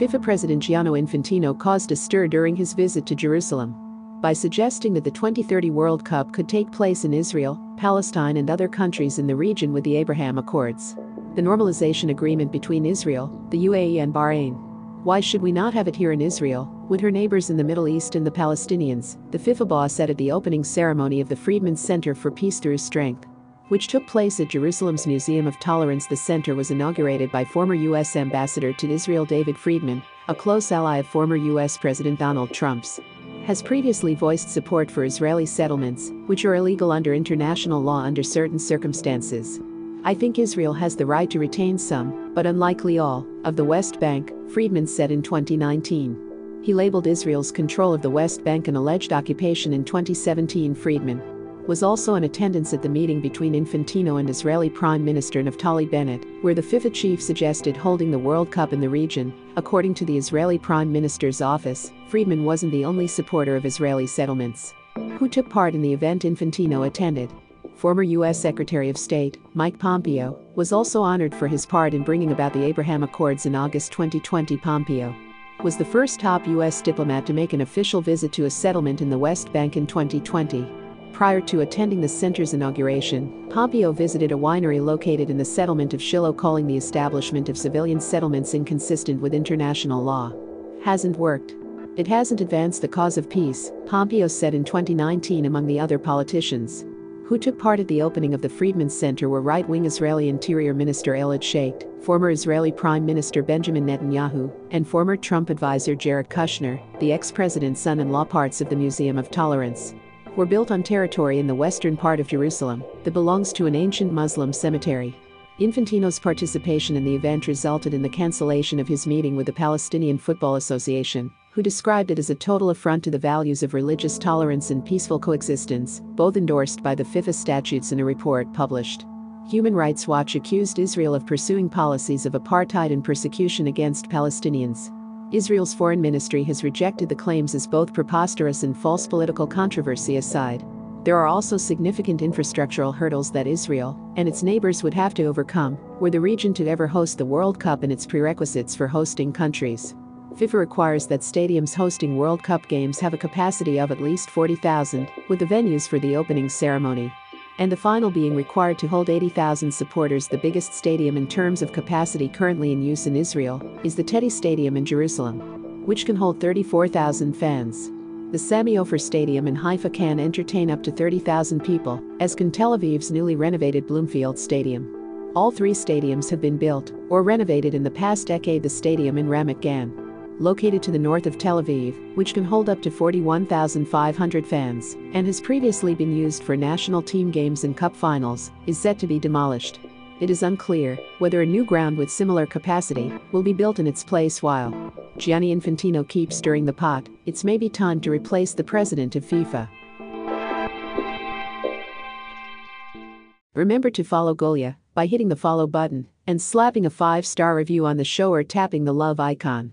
FIFA President Gianni Infantino caused a stir during his visit to Jerusalem by suggesting that the 2030 World Cup could take place in Israel, Palestine, and other countries in the region with the Abraham Accords. The normalization agreement between Israel, the UAE, and Bahrain. Why should we not have it here in Israel, with her neighbors in the Middle East and the Palestinians? The FIFA boss said at the opening ceremony of the Friedman Center for Peace Through Strength, which took place at Jerusalem's Museum of Tolerance. The center was inaugurated by former U.S. Ambassador to Israel David Friedman, a close ally of former U.S. President Donald Trump's has previously voiced support for Israeli settlements, which are illegal under international law under certain circumstances. I think Israel has the right to retain some, but unlikely all, of the West Bank, Friedman said in 2019. He labeled Israel's control of the West Bank an alleged occupation in 2017. Friedman was also in attendance at the meeting between Infantino and Israeli Prime Minister Naftali Bennett, where the FIFA chief suggested holding the World Cup in the region. According to the Israeli Prime Minister's office, Friedman wasn't the only supporter of Israeli settlements. Who took part in the event Infantino attended? Former U.S. Secretary of State, Mike Pompeo, was also honored for his part in bringing about the Abraham Accords in August 2020. Pompeo was the first top U.S. diplomat to make an official visit to a settlement in the West Bank in 2020. Prior to attending the center's inauguration, Pompeo visited a winery located in the settlement of Shiloh, calling the establishment of civilian settlements inconsistent with international law. Hasn't worked. It hasn't advanced the cause of peace, Pompeo said in 2019 among the other politicians. Who took part at the opening of the Friedman Center were right wing Israeli Interior Minister Ayelet Shaked, former Israeli Prime Minister Benjamin Netanyahu, and former Trump advisor Jared Kushner, the ex president's son in law. Parts of the Museum of Tolerance were built on territory in the western part of Jerusalem that belongs to an ancient Muslim cemetery. Infantino's participation in the event resulted in the cancellation of his meeting with the Palestinian Football Association, who described it as a total affront to the values of religious tolerance and peaceful coexistence, both endorsed by the FIFA statutes in a report published. Human Rights Watch accused Israel of pursuing policies of apartheid and persecution against Palestinians. Israel's foreign ministry has rejected the claims as both preposterous and false political controversy aside. There are also significant infrastructural hurdles that Israel and its neighbors would have to overcome were the region to ever host the World Cup and its prerequisites for hosting countries. FIFA requires that stadiums hosting World Cup games have a capacity of at least 40,000, with the venues for the opening ceremony and the final being required to hold 80,000 supporters. The biggest stadium in terms of capacity currently in use in Israel is the Teddy Stadium in Jerusalem, which can hold 34,000 fans. The Sami Ofer Stadium in Haifa can entertain up to 30,000 people, as can Tel Aviv's newly renovated Bloomfield Stadium. All three stadiums have been built or renovated in the past decade. The stadium in Ramat Gan located to the north of Tel Aviv, which can hold up to 41,500 fans, and has previously been used for national team games and cup finals, is set to be demolished. It is unclear whether a new ground with similar capacity will be built in its place while Gianni Infantino keeps stirring the pot, it's maybe time to replace the president of FIFA. Remember to follow Golia by hitting the follow button and slapping a 5-star review on the show or tapping the love icon.